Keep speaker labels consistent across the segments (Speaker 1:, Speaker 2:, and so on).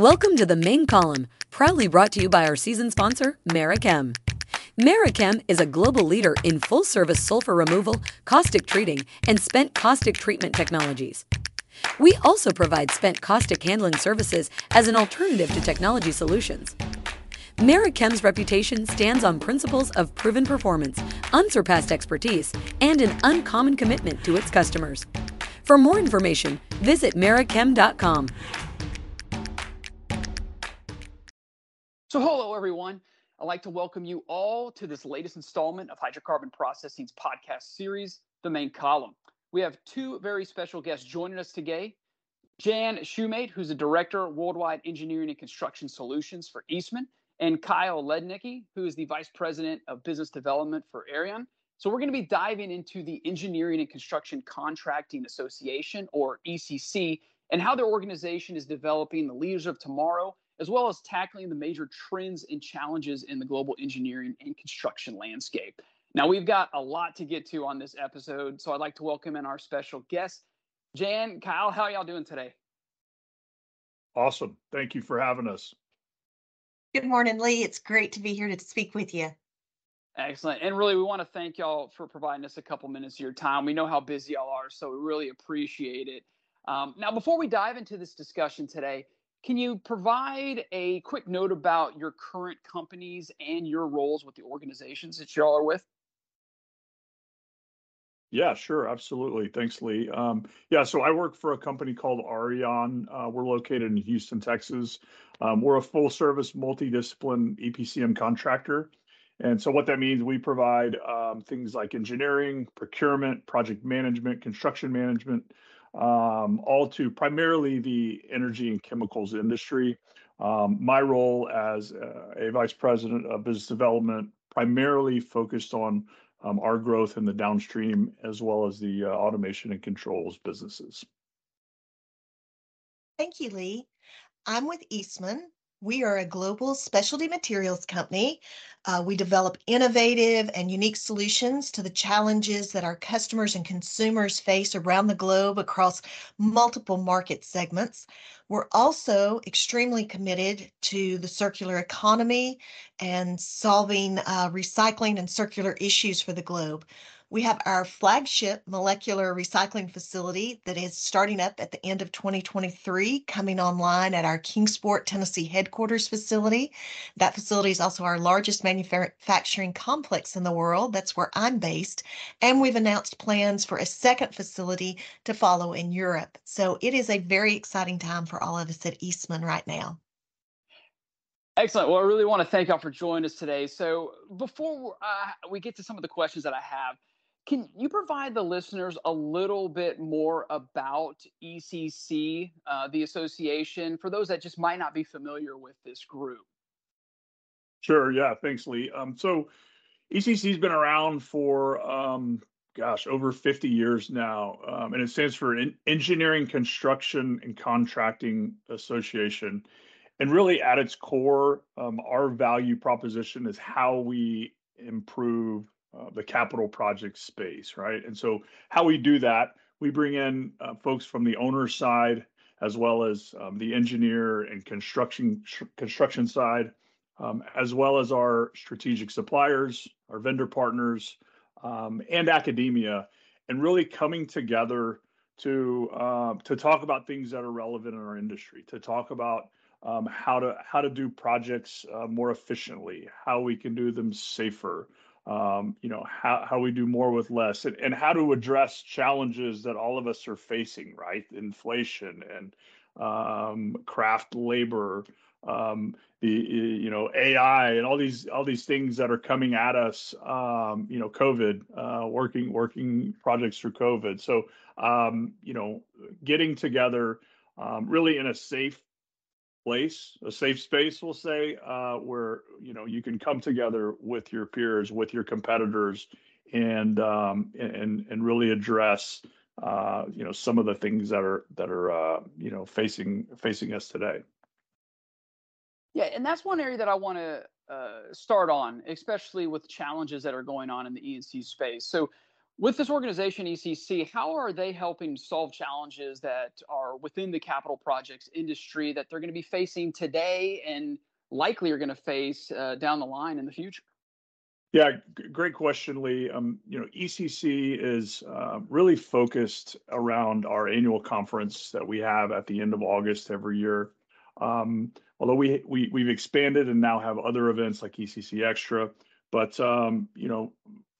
Speaker 1: Welcome to the main column, proudly brought to you by our season sponsor, Merichem. Merichem is a global leader in full service sulfur removal, caustic treating, and spent caustic treatment technologies. We also provide spent caustic handling services as an alternative to technology solutions. Merichem's reputation stands on principles of proven performance, unsurpassed expertise, and an uncommon commitment to its customers. For more information, visit merichem.com.
Speaker 2: So, hello, everyone. I'd like to welcome you all to this latest installment of Hydrocarbon Processing's podcast series, The Main Column. We have two very special guests joining us today. Jan Shumate, who's the Director, Worldwide Engineering and Construction Solutions for Eastman, and Kyle Lednicky, who is the Vice President of Business Development for Arion. So we're going to be diving into the Engineering and Construction Contracting Association, or ECC, and how their organization is developing the leaders of tomorrow, as well as tackling the major trends and challenges in the global engineering and construction landscape. Now, we've got a lot to get to on this episode, so I'd like to welcome in our special guests. Jan, Kyle, how are y'all doing today?
Speaker 3: Awesome. Thank you for having us.
Speaker 4: Good morning, Lee. It's great to be here to speak with you.
Speaker 2: Excellent. And really, we want to thank y'all for providing us a couple minutes of your time. We know how busy y'all are, so we really appreciate it. Um, now, before we dive into this discussion today, can you provide a quick note about your current companies and your roles with the organizations that y'all are with?
Speaker 3: Yeah, sure. Absolutely. Thanks, Lee. Um, yeah, so I work for a company called Arion. Uh, we're located in Houston, Texas. Um, we're a full service, multidiscipline EPCM contractor. And so, what that means, we provide um, things like engineering, procurement, project management, construction management, um, all to primarily the energy and chemicals industry. Um, my role as uh, a vice president of business development primarily focused on um, our growth in the downstream as well as the uh, automation and controls businesses.
Speaker 4: Thank you, Lee. I'm with Eastman. We are a global specialty materials company. Uh, we develop innovative and unique solutions to the challenges that our customers and consumers face around the globe across multiple market segments. We're also extremely committed to the circular economy and solving uh, recycling and circular issues for the globe. We have our flagship molecular recycling facility that is starting up at the end of 2023, coming online at our Kingsport, Tennessee headquarters facility. That facility is also our largest manufacturing complex in the world. That's where I'm based. And we've announced plans for a second facility to follow in Europe. So it is a very exciting time for all of us at Eastman right now.
Speaker 2: Excellent. Well, I really want to thank y'all for joining us today. So, before uh, we get to some of the questions that I have, can you provide the listeners a little bit more about ECC, uh, the association, for those that just might not be familiar with this group?
Speaker 3: Sure. Yeah. Thanks, Lee. Um, so ECC has been around for, um, gosh, over 50 years now, um, and it stands for Engineering, Construction, and Contracting Association. And really, at its core, um, our value proposition is how we improve uh, the capital project space, right? And so how we do that, we bring in uh, folks from the owner side as well as um, the engineer and construction construction side, um, as well as our strategic suppliers, our vendor partners, um, and academia, and really coming together to uh, to talk about things that are relevant in our industry, to talk about um, how to how to do projects uh, more efficiently, how we can do them safer, um, you know how, how we do more with less and, and how to address challenges that all of us are facing right? Inflation and um, craft labor um, the you know ai and all these all these things that are coming at us um, you know covid uh, working working projects through covid. So um, you know getting together um, really in a safe place, a safe space, we'll say, uh, where you know you can come together with your peers, with your competitors, and um, and and really address uh, you know some of the things that are that are uh, you know facing facing us today.
Speaker 2: Yeah, and that's one area that I want to uh, start on, especially with challenges that are going on in the E&C space. So with this organization ecc how are they helping solve challenges that are within the capital projects industry that they're going to be facing today and likely are going to face uh, down the line in the future?
Speaker 3: Yeah g- great question lee. Um, you know ecc is uh, really focused around our annual conference that we have at the end of august every year. Um, although we, we we've expanded and now have other events like ecc extra but um, you know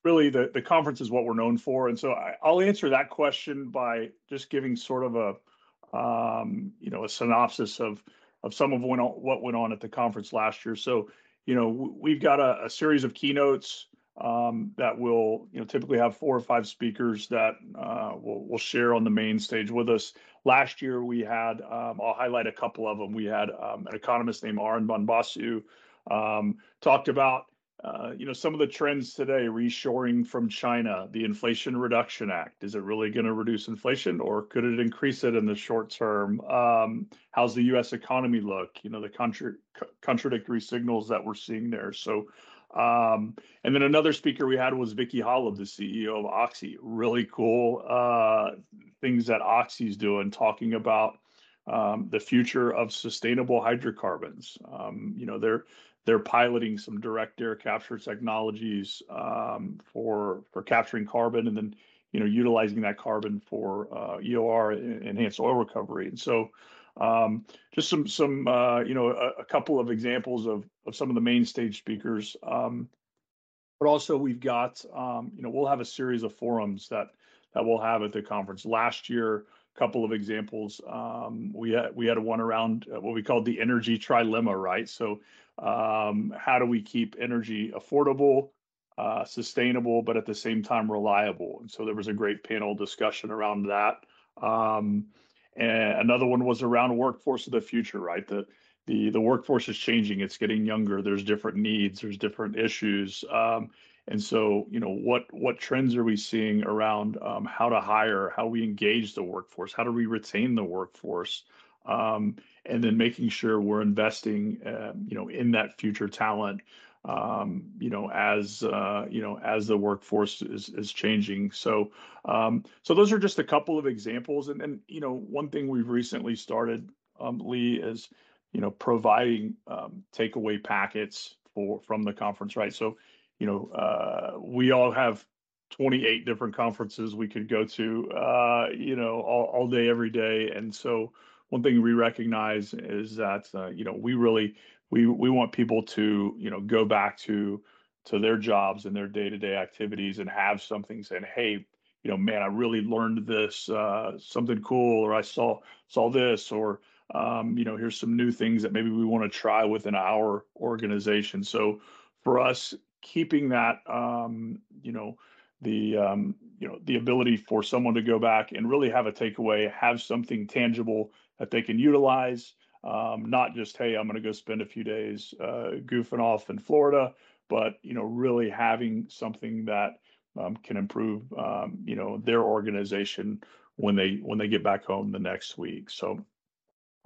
Speaker 3: really the, the conference is what we're known for. And so I, will answer that question by just giving sort of a, um, you know, a synopsis of, of some of what went on at the conference last year. So, you know, we've got a, a series of keynotes um, that will, you know, typically have four or five speakers that uh, will, will share on the main stage with us. Last year we had, um, I'll highlight a couple of them. We had um, an economist named Arun Banbasu um, talked about uh, you know, some of the trends today, reshoring from China, the Inflation Reduction Act, is it really going to reduce inflation or could it increase it in the short term? Um, how's the U.S. economy look? You know, the contra- contradictory signals that we're seeing there. So, um, and then another speaker we had was Vicki Hollub, the CEO of Oxy. Really cool uh, things that Oxy's doing, talking about um, the future of sustainable hydrocarbons. Um, you know, they're they're piloting some direct air capture technologies um, for for capturing carbon and then you know utilizing that carbon for uh, EOR enhanced oil recovery. And so um, just some some uh, you know a, a, couple of examples of of some of the main stage speakers. Um, but also we've got um, you know we'll have a series of forums that that we'll have at the conference. Last year, couple of examples. Um, we had we had one around uh, what we called the energy trilemma, right? So um, how do we keep energy affordable, uh, sustainable, but at the same time reliable? And so there was a great panel discussion around that. Um, and another one was around workforce of the future, right? The the the workforce is changing; it's getting younger. There's different needs. There's different issues. And so, you know, what what trends are we seeing around um, how to hire, how we engage the workforce, how do we retain the workforce? Um, and then making sure we're investing, uh, you know, in that future talent, um, you know, as uh, you know, as the workforce is is changing. So, um, so those are just a couple of examples. And then, you know, one thing we've recently started, um, Lee, is you know, providing um, takeaway packets for from the conference, right? So, you know, uh, we all have 28 different conferences we could go to, uh, you know, all, all day, every day, and so one thing we recognize is that uh, you know we really we we want people to you know go back to to their jobs and their day-to-day activities and have something saying hey you know man i really learned this uh, something cool or i saw saw this or um, you know here's some new things that maybe we want to try within our organization. So for us keeping that um, you know the um, you know the ability for someone to go back and really have a takeaway have something tangible that they can utilize. Um, not just hey, I'm going to go spend a few days uh, goofing off in Florida, but you know, really having something that um, can improve um, you know their organization when they when they get back home the next week. So,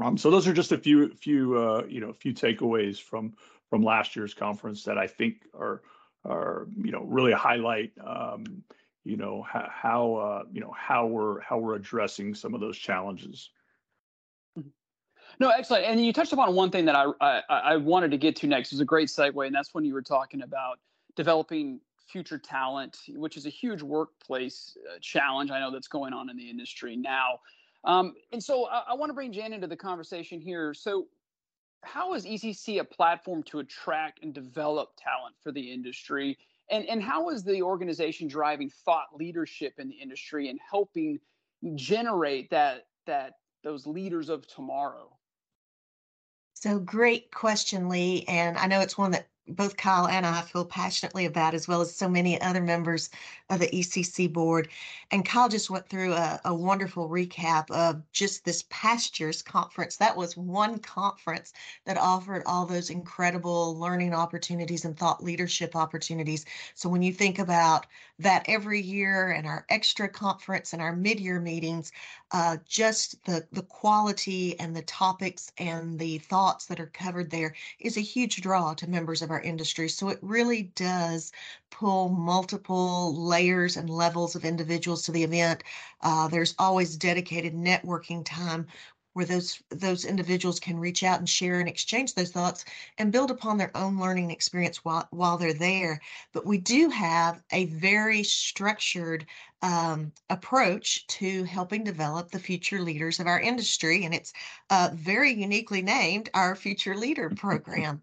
Speaker 3: um, so those are just a few few uh, you know a few takeaways from from last year's conference that I think are are you know really a highlight um, you know how, how uh, you know how we're how we're addressing some of those challenges.
Speaker 2: No, excellent. And you touched upon one thing that I, I, I wanted to get to next. It was a great segue, and that's when you were talking about developing future talent, which is a huge workplace uh, challenge. I know that's going on in the industry now. Um, and so I, I want to bring Jan into the conversation here. So, how is ECC a platform to attract and develop talent for the industry? And, and how is the organization driving thought leadership in the industry and helping generate that that those leaders of tomorrow?
Speaker 4: So great question, Lee. And I know it's one that both Kyle and I feel passionately about, as well as so many other members of the ECC board. And Kyle just went through a, a, wonderful recap of just this past year's conference. That was one conference that offered all those incredible learning opportunities and thought leadership opportunities. So when you think about that every year and our extra conference and our mid-year meetings, uh, just the, the quality and the topics and the thoughts that are covered there is a huge draw to members of our our industry. So it really does pull multiple layers and levels of individuals to the event. Uh, there's always dedicated networking time where those those individuals can reach out and share and exchange those thoughts and build upon their own learning experience while while they're there. But we do have a very structured um, approach to helping develop the future leaders of our industry, and it's uh, very uniquely named our Future Leader Program.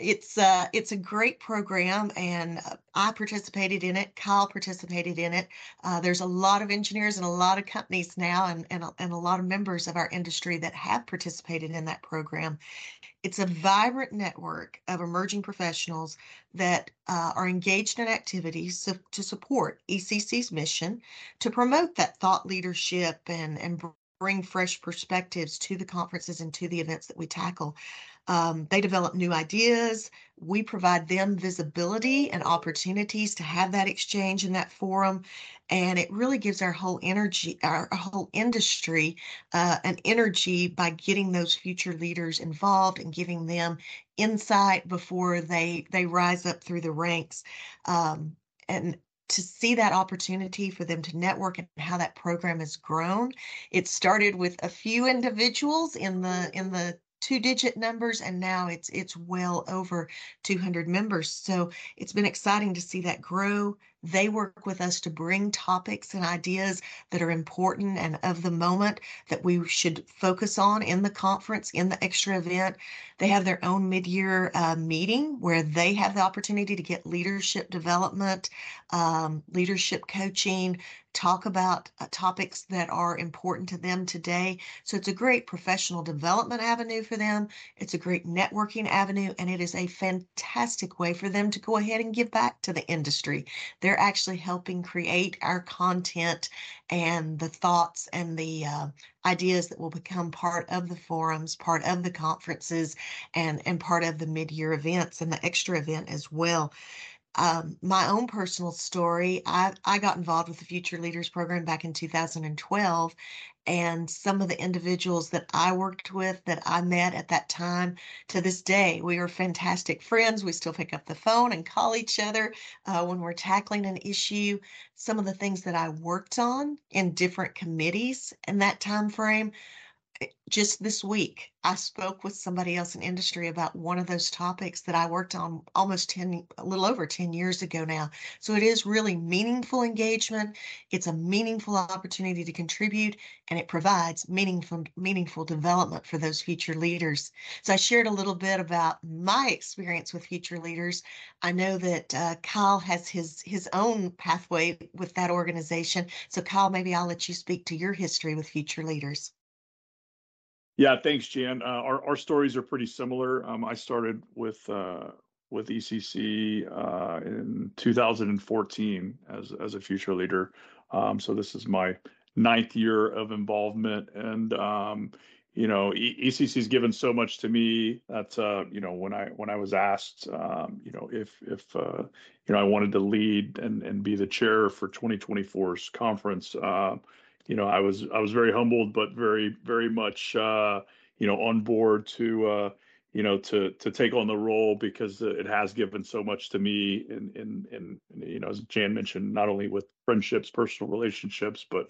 Speaker 4: it's uh, it's a great program, and uh, I participated in it. Kyle participated in it. Uh, there's a lot of engineers and a lot of companies now, and and and a lot of members of our industry that have participated in that program. It's a vibrant network of emerging professionals that uh, are engaged in activities to support ECC's mission to promote that thought leadership and, and bring fresh perspectives to the conferences and to the events that we tackle. Um, they develop new ideas. We provide them visibility and opportunities to have that exchange in that forum. And it really gives our whole energy, our, our whole industry, uh, an energy by getting those future leaders involved and giving them insight before they they rise up through the ranks. Um, and to see that opportunity for them to network and how that program has grown. It started with a few individuals in the in the two digit numbers and now it's it's well over 200 members so it's been exciting to see that grow they work with us to bring topics and ideas that are important and of the moment that we should focus on in the conference, in the extra event. They have their own mid year uh, meeting where they have the opportunity to get leadership development, um, leadership coaching, talk about uh, topics that are important to them today. So it's a great professional development avenue for them. It's a great networking avenue, and it is a fantastic way for them to go ahead and give back to the industry. They're they're actually helping create our content and the thoughts and the uh, ideas that will become part of the forums, part of the conferences, and, and part of the mid year events and the extra event as well. Um, my own personal story, I, I got involved with the Future Leaders Program back in 2012, and some of the individuals that I worked with that I met at that time to this day, we are fantastic friends. We still pick up the phone and call each other uh, when we're tackling an issue. Some of the things that I worked on in different committees in that time frame just this week, I spoke with somebody else in industry about one of those topics that I worked on almost 10, a little over 10 years ago now. So it is really meaningful engagement. It's a meaningful opportunity to contribute and it provides meaningful, meaningful development for those future leaders. So I shared a little bit about my experience with future leaders. I know that uh, Kyle has his, his own pathway with that organization. So Kyle, maybe I'll let you speak to your history with future leaders.
Speaker 3: Yeah, thanks, Jan. Uh, our our stories are pretty similar. Um, I started with uh, with ECC uh, in 2014 as as a future leader. Um, so this is my ninth year of involvement, and um, you know, ECC has given so much to me that uh, you know when I when I was asked, um, you know, if if uh, you know I wanted to lead and and be the chair for 2024's conference. Uh, you know, I was I was very humbled, but very very much uh, you know on board to uh, you know to to take on the role because it has given so much to me in in in you know as Jan mentioned, not only with friendships, personal relationships, but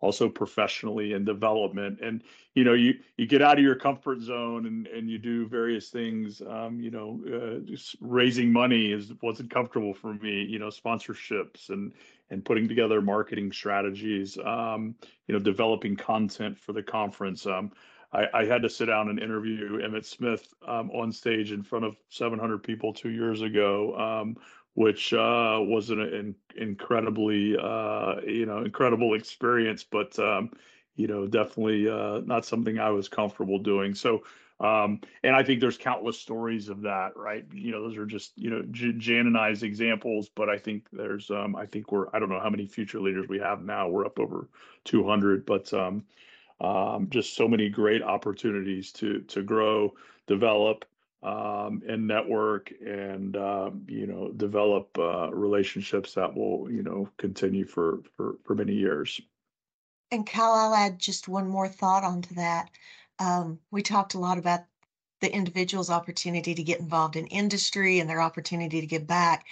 Speaker 3: also professionally and development. And you know you you get out of your comfort zone and and you do various things um, you know uh, raising money is wasn't comfortable for me you know sponsorships and and putting together marketing strategies um, you know developing content for the conference um, I, I, had to sit down and interview Emmitt Smith um, on stage in front of 700 people two years ago um, which uh, was an, an incredibly uh, you know incredible experience, but um, you know definitely uh, not something I was comfortable doing. So. Um, and I think there's countless stories of that, right? You know, those are just you know J- Jan and I's examples, but I think there's um, I think we're I don't know how many future leaders we have now. We're up over 200, but um, um, just so many great opportunities to to grow, develop, um, and network and uh, you know develop uh, relationships that will you know continue for for for many years.
Speaker 4: And Cal, I'll add just one more thought onto that. Um, we talked a lot about the individual's opportunity to get involved in industry and their opportunity to give back.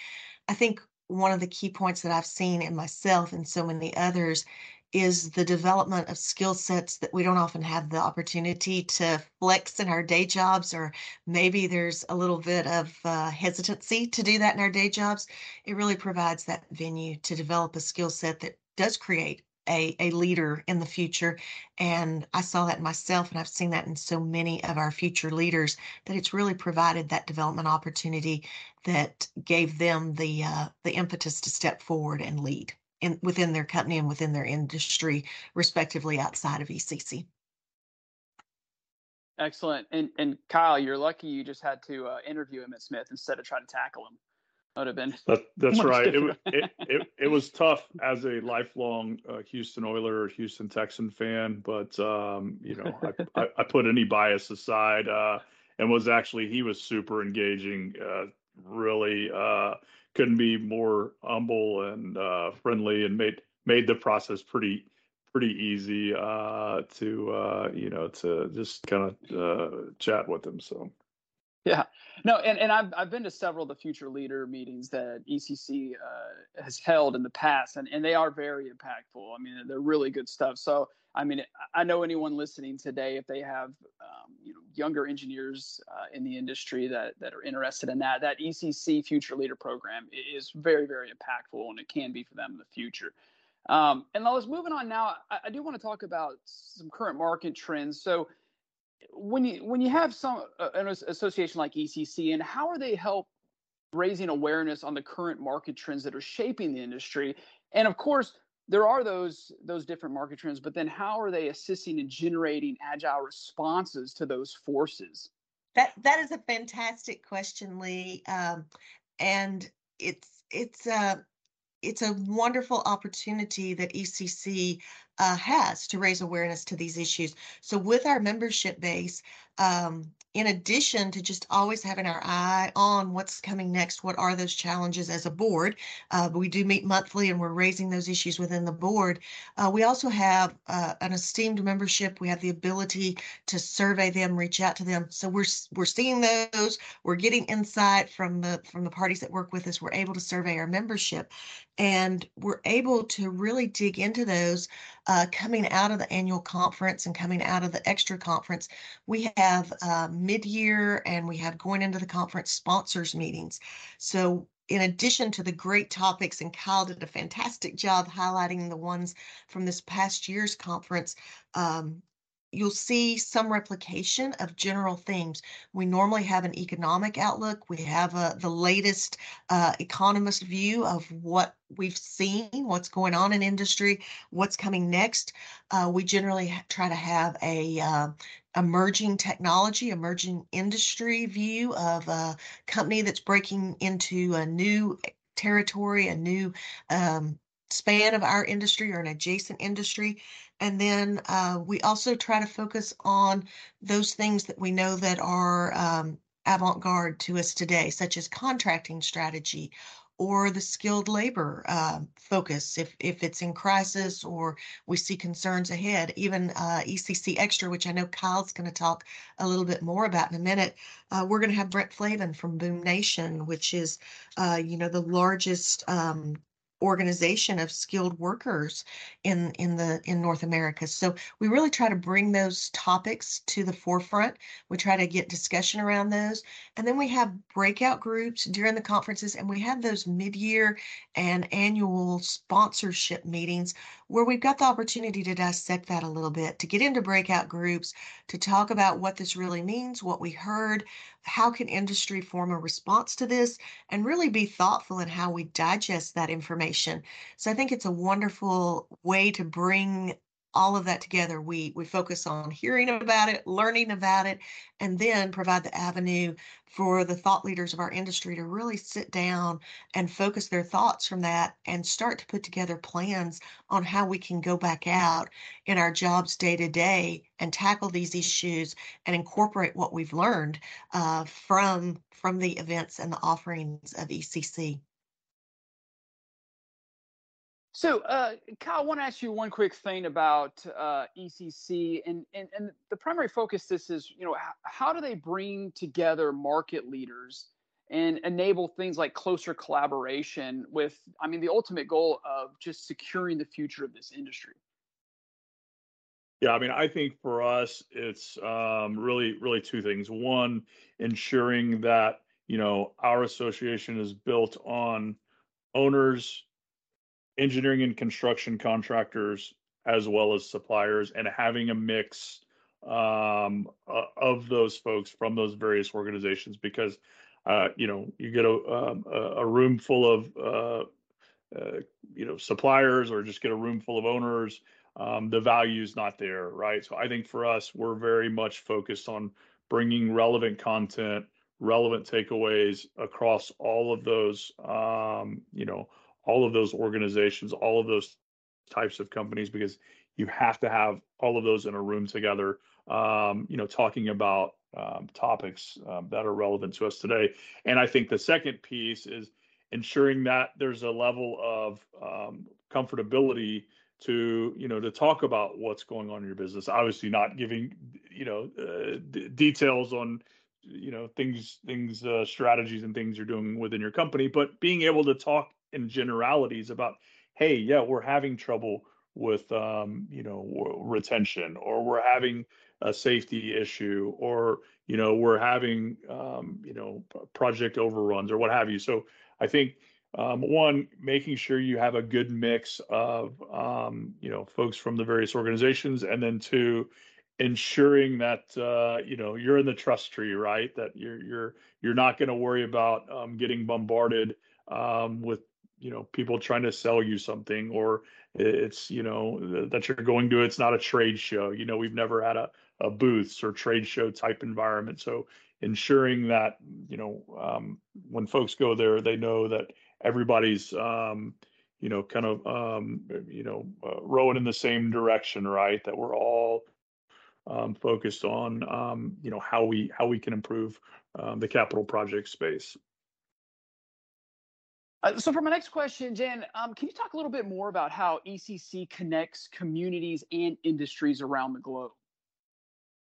Speaker 4: I think one of the key points that I've seen in myself and so many others is the development of skill sets that we don't often have the opportunity to flex in our day jobs, or maybe there's a little bit of uh, hesitancy to do that in our day jobs. It really provides that venue to develop a skill set that does create a, a leader in the future. And I saw that myself, and I've seen that in so many of our future leaders that it's really provided that development opportunity that gave them the uh, the impetus to step forward and lead in within their company and within their industry, respectively, outside of ECC.
Speaker 2: Excellent. And and Kyle, you're lucky you just had to uh, interview Emmitt Smith instead of trying to tackle him would have been.
Speaker 3: That, that's right. It, it, it, it, was tough as a lifelong uh, Houston Oiler, Houston Texan fan, but um, you know, I, I, I, put any bias aside uh, and was actually he was super engaging. Uh, really uh, couldn't be more humble and uh, friendly, and made made the process pretty pretty easy uh, to you know to just kind of chat with him. So.
Speaker 2: Yeah, no, and, and I've I've been to several of the future leader meetings that ECC uh, has held in the past, and, and they are very impactful. I mean, they're really good stuff. So, I mean, I know anyone listening today, if they have um, you know younger engineers uh, in the industry that that are interested in that, that ECC Future Leader Program is very very impactful, and it can be for them in the future. Um, and was moving on now. I, I do want to talk about some current market trends. So when you when you have some uh, an association like ECC, and how are they help raising awareness on the current market trends that are shaping the industry? And of course, there are those those different market trends, but then how are they assisting in generating agile responses to those forces?
Speaker 4: That that is a fantastic question, Lee, um, and it's it's uh, it's a wonderful opportunity that ECC uh, has to raise awareness to these issues. So, with our membership base, um, in addition to just always having our eye on what's coming next, what are those challenges as a board, uh, we do meet monthly and we're raising those issues within the board. Uh, we also have uh, an esteemed membership. We have the ability to survey them, reach out to them. So we're we're seeing those. We're getting insight from the from the parties that work with us. We're able to survey our membership, and we're able to really dig into those uh, coming out of the annual conference and coming out of the extra conference. We have uh, mid-year and we have going into the conference sponsors meetings. So in addition to the great topics, and Kyle did a fantastic job highlighting the ones from this past year's conference, um, you'll see some replication of general themes. We normally have an economic outlook. We have uh, the latest uh, economist view of what we've seen, what's going on in industry, what's coming next. Uh, we generally try to have a uh, emerging technology, emerging industry view of a company that's breaking into a new territory, a new um, span of our industry or an adjacent industry. And then uh, we also try to focus on those things that we know that are um, avant-garde to us today, such as contracting strategy or the skilled labor uh, focus if, if it's in crisis or we see concerns ahead. Even uh, ECC Extra, which I know Kyle's going to talk a little bit more about in a minute. Uh, we're going to have Brent Flavin from Boom Nation, which is, uh, you know, the largest um, organization of skilled workers in in the in North America. So we really try to bring those topics to the forefront. We try to get discussion around those. And then we have breakout groups during the conferences and we have those mid-year and annual sponsorship meetings where we've got the opportunity to dissect that a little bit, to get into breakout groups, to talk about what this really means, what we heard, how can industry form a response to this, and really be thoughtful in how we digest that information. So I think it's a wonderful way to bring all of that together we we focus on hearing about it learning about it and then provide the avenue for the thought leaders of our industry to really sit down and focus their thoughts from that and start to put together plans on how we can go back out in our jobs day to day and tackle these issues and incorporate what we've learned uh, from from the events and the offerings of ECC.
Speaker 2: So, uh, Kyle, I want to ask you one quick thing about uh, ECC, and, and and the primary focus this is, you know, how, how do they bring together market leaders and enable things like closer collaboration with, I mean, the ultimate goal of just securing the future of this industry.
Speaker 3: Yeah, I mean, I think for us, it's um, really, really two things. One, ensuring that you know our association is built on owners, engineering and construction contractors, as well as suppliers, and having a mix um, uh, of those folks from those various organizations. Because uh, you know, you get a um, a room full of uh, uh, you know suppliers, or just get a room full of owners um, the value is not there, right? So I think for us, we're very much focused on bringing relevant content, relevant takeaways across all of those, um, you know, all of those organizations, all of those types of companies, because you have to have all of those in a room together, um, you know, talking about um, topics um, that are relevant to us today. And I think the second piece is ensuring that there's a level of um, comfortability to you know to talk about what's going on in your business obviously not giving you know uh, d- details on you know things things uh, strategies and things you're doing within your company but being able to talk in generalities about hey yeah we're having trouble with um, you know retention or we're having a safety issue or you know we're having um, you know project overruns or what have you so i think um, one, making sure you have a good mix of um, you know folks from the various organizations, and then two, ensuring that uh, you know you're in the trust tree, right? That you're you're you're not going to worry about um, getting bombarded um, with you know people trying to sell you something, or it's you know that you're going to. It's not a trade show. You know, we've never had a a booths or trade show type environment, so ensuring that you know um, when folks go there, they know that everybody's um, you know kind of um, you know uh, rowing in the same direction, right? That we're all um, focused on um, you know how we how we can improve um, the capital project space.
Speaker 2: Uh, so for my next question, Jan, um, can you talk a little bit more about how ECC connects communities and industries around the globe?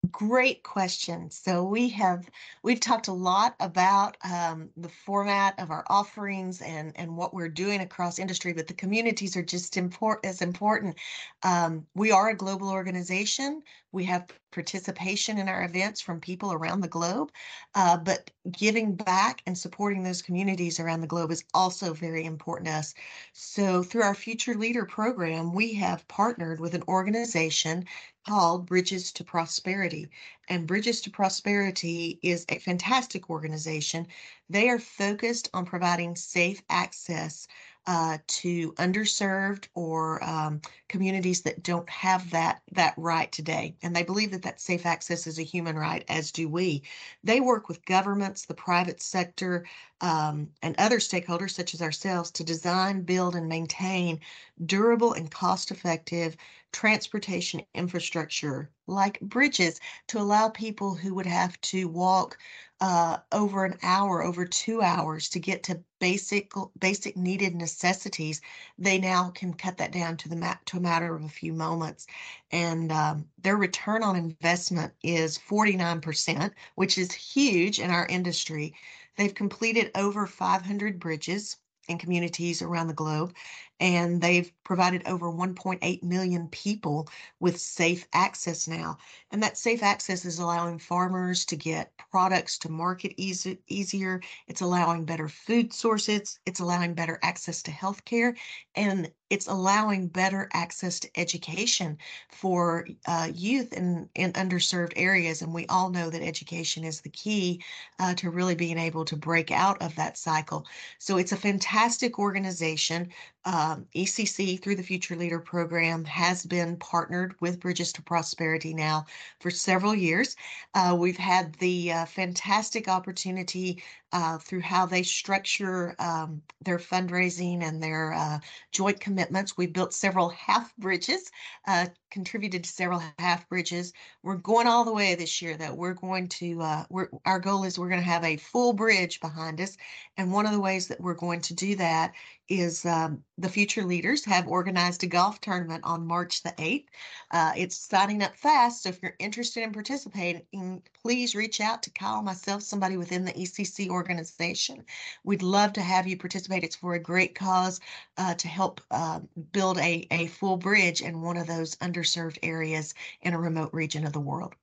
Speaker 4: Great question. So we have we've talked a lot about um, the format of our offerings and and what we're doing across industry, but the communities are just as important. Um, we are a global organization. We have participation in our events from people around the globe, uh, but giving back and supporting those communities around the globe is also very important to us. So through our Future Leader program, we have partnered with an organization called Bridges to Prosperity. And Bridges to Prosperity is a fantastic organization. They are focused on providing safe access uh, to underserved or um, communities that don't have that that right today, and they believe that that safe access is a human right, as do we. They work with governments, the private sector, um, and other stakeholders such as ourselves to design, build, and maintain durable and cost-effective transportation infrastructure like bridges to allow people who would have to walk uh, over an hour, over two hours to get to basic basic needed necessities. They now can cut that down to the mat to a matter of a few moments, and um, their return on investment is 49%, which is huge in our industry. They've completed over 500 bridges in communities around the globe. And they've provided over 1.8 million people with safe access now. And that safe access is allowing farmers to get products to market easy, easier. It's allowing better food sources. It's allowing better access to healthcare. And it's allowing better access to education for uh, youth in, in underserved areas. And we all know that education is the key uh, to really being able to break out of that cycle. So it's a fantastic organization. Um, ECC through the Future Leader program has been partnered with Bridges to Prosperity now for several years. Uh, we've had the uh, fantastic opportunity uh, through how they structure um, their fundraising and their uh, joint commitments. We built several half bridges, uh, contributed to several half bridges. We're going all the way this year that we're going to, uh, we're, our goal is we're going to have a full bridge behind us. And one of the ways that we're going to do that is um, the Future Leaders have organized a golf tournament on March the 8th. Uh, it's signing up fast, so if you're interested in participating, please reach out to Kyle, myself, somebody within the ECC organization. We'd love to have you participate. It's for a great cause uh, to help uh, build a, a full bridge in one of those underserved areas in a remote region of the world.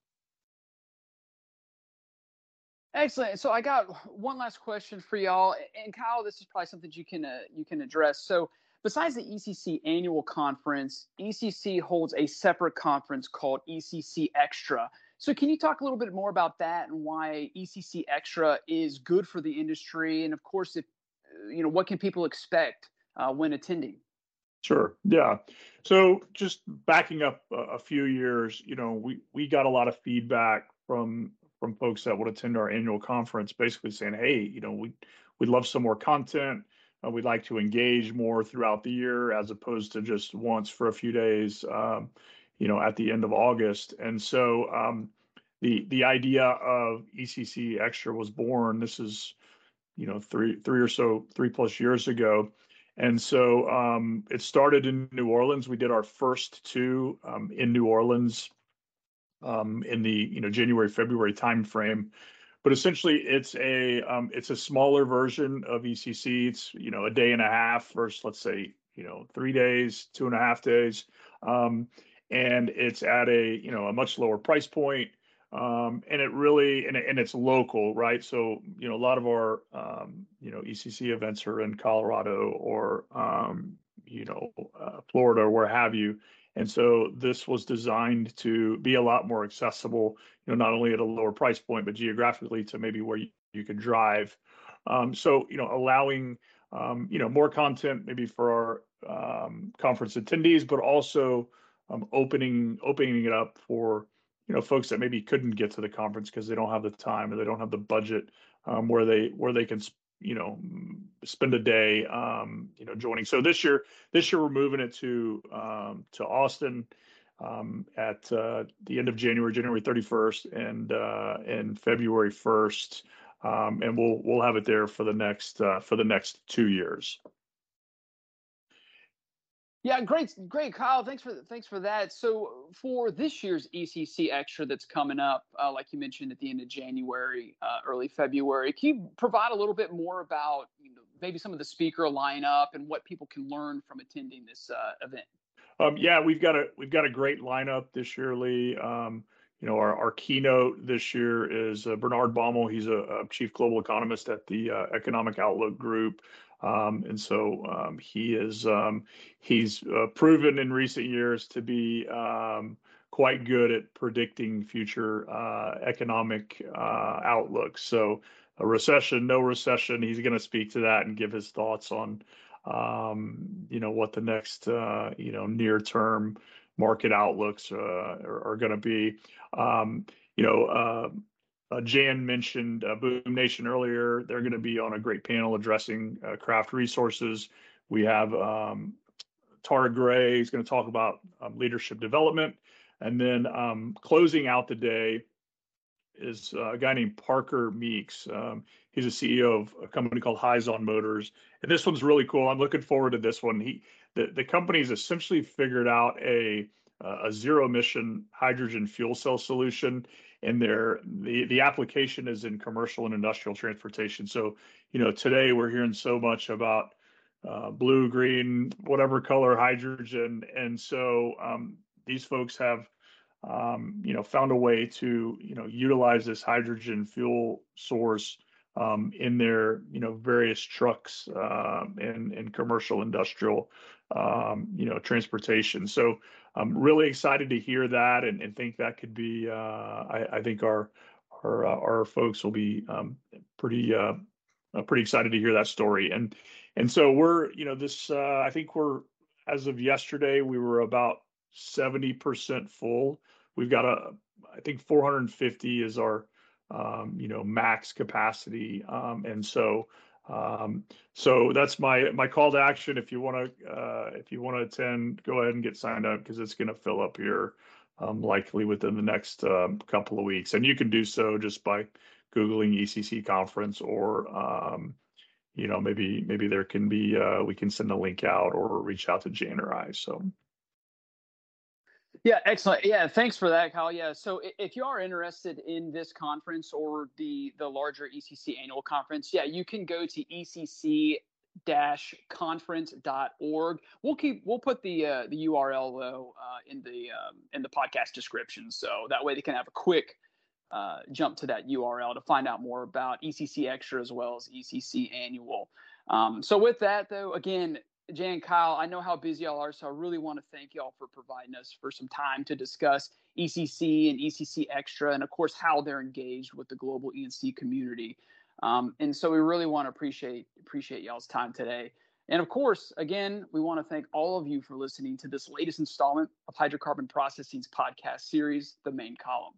Speaker 2: Excellent. So I got one last question for y'all, and Kyle, this is probably something you can uh, you can address. So besides the ECC annual conference, ECC holds a separate conference called ECC Extra. So can you talk a little bit more about that and why ECC Extra is good for the industry, and of course, if you know what can people expect uh, when attending?
Speaker 3: Sure. Yeah. So just backing up a, a few years, you know, we we got a lot of feedback from from folks that would attend our annual conference, basically saying, "Hey, you know, we we'd love some more content. Uh, we'd like to engage more throughout the year, as opposed to just once for a few days, um, you know, at the end of August." And so, um, the the idea of ECC Extra was born. This is, you know, three three or so three plus years ago. And so um, it started in New Orleans. We did our first two um, in New Orleans um, in the you know January February timeframe. But essentially, it's a um, it's a smaller version of ECC. It's you know a day and a half versus let's say you know three days, two and a half days, um, and it's at a you know a much lower price point. Um, and it really and, and it's local, right? So you know a lot of our um, you know ECC events are in Colorado or um, you know uh, Florida or where have you, and so this was designed to be a lot more accessible, you know, not only at a lower price point, but geographically to maybe where you, you could drive. Um, so, you know, allowing, um, you know, more content maybe for our um, conference attendees, but also um, opening opening it up for, you know, folks that maybe couldn't get to the conference because they don't have the time or they don't have the budget um, where they where they can you know spend a day um, you know joining. So this year this year we're moving it to um, to austin um, at uh, the end of january january 31st and uh, and february 1st um, and we'll we'll have it there for the next uh, for the next two years
Speaker 2: yeah, great, great, Kyle. Thanks for thanks for that. So for this year's ECC Extra that's coming up, uh, like you mentioned at the end of January, uh, early February, can you provide a little bit more about you know, maybe some of the speaker lineup and what people can learn from attending this uh, event?
Speaker 3: Um, yeah, we've got a we've got a great lineup this year, Lee. Um, you know, our, our keynote this year is uh, Bernard Baumohl. He's a, a, chief global economist at the uh, Economic Outlook Group. Um, and so um, he is um, he's uh, proven in recent years to be um, quite good at predicting future uh, economic uh, outlooks. So a recession, no recession, he's going to speak to that and give his thoughts on um, you know what the next uh, you know near term market outlooks uh, are, are going to be. You know uh, Jan mentioned uh, Boom Nation earlier. They're going to be on a great panel addressing uh, craft resources. We have um, Tara Gray is going to talk about um, leadership development. And then um, closing out the day is uh, a guy named Parker Meeks. Um, he's a CEO of a company called Hyzon Motors. And this one's really cool. I'm looking forward to this one. He the, the company's essentially figured out a a zero emission hydrogen fuel cell solution and their the the application is in commercial and industrial transportation. So, you know, today we're hearing so much about uh, blue, green, whatever color hydrogen, and so um, these folks have, um, you know, found a way to you know utilize this hydrogen fuel source um, in their you know various trucks uh, and and commercial industrial um, you know transportation. So I'm really excited to hear that and, and think that could be. Uh, I, I, think our our uh, our folks will be um, pretty uh, pretty excited to hear that story. And and so we're you know this uh, I think we're as of yesterday we were about seventy percent full. We've got a I think 450 is our um, you know max capacity, um, and so um, so that's my my call to action. If you want to uh, if you want to attend, go ahead and get signed up because it's going to fill up here um, likely within the next um, couple of weeks. And you can do so just by googling ECC conference or um, you know, maybe maybe there can be uh, we can send a link out or reach out to Jan or I. So.
Speaker 2: Yeah, excellent. Yeah, thanks for that, Kyle. Yeah, so if you are interested in this conference or the the larger ECC annual conference, yeah, you can go to ECC conference.org. We'll keep we'll put the uh, the URL though uh, in the um, in the podcast description, so that way they can have a quick uh, jump to that URL to find out more about ECC Extra as well as ECC Annual. Um, so with that though, again, Jan Kyle, I know how busy y'all are, so I really want to thank y'all for providing us for some time to discuss ECC and ECC Extra, and of course how they're engaged with the global E&C community. Um, and so we really want to appreciate appreciate y'all's time today. And of course, again, we want to thank all of you for listening to this latest installment of Hydrocarbon Processing's podcast series, The Main Column.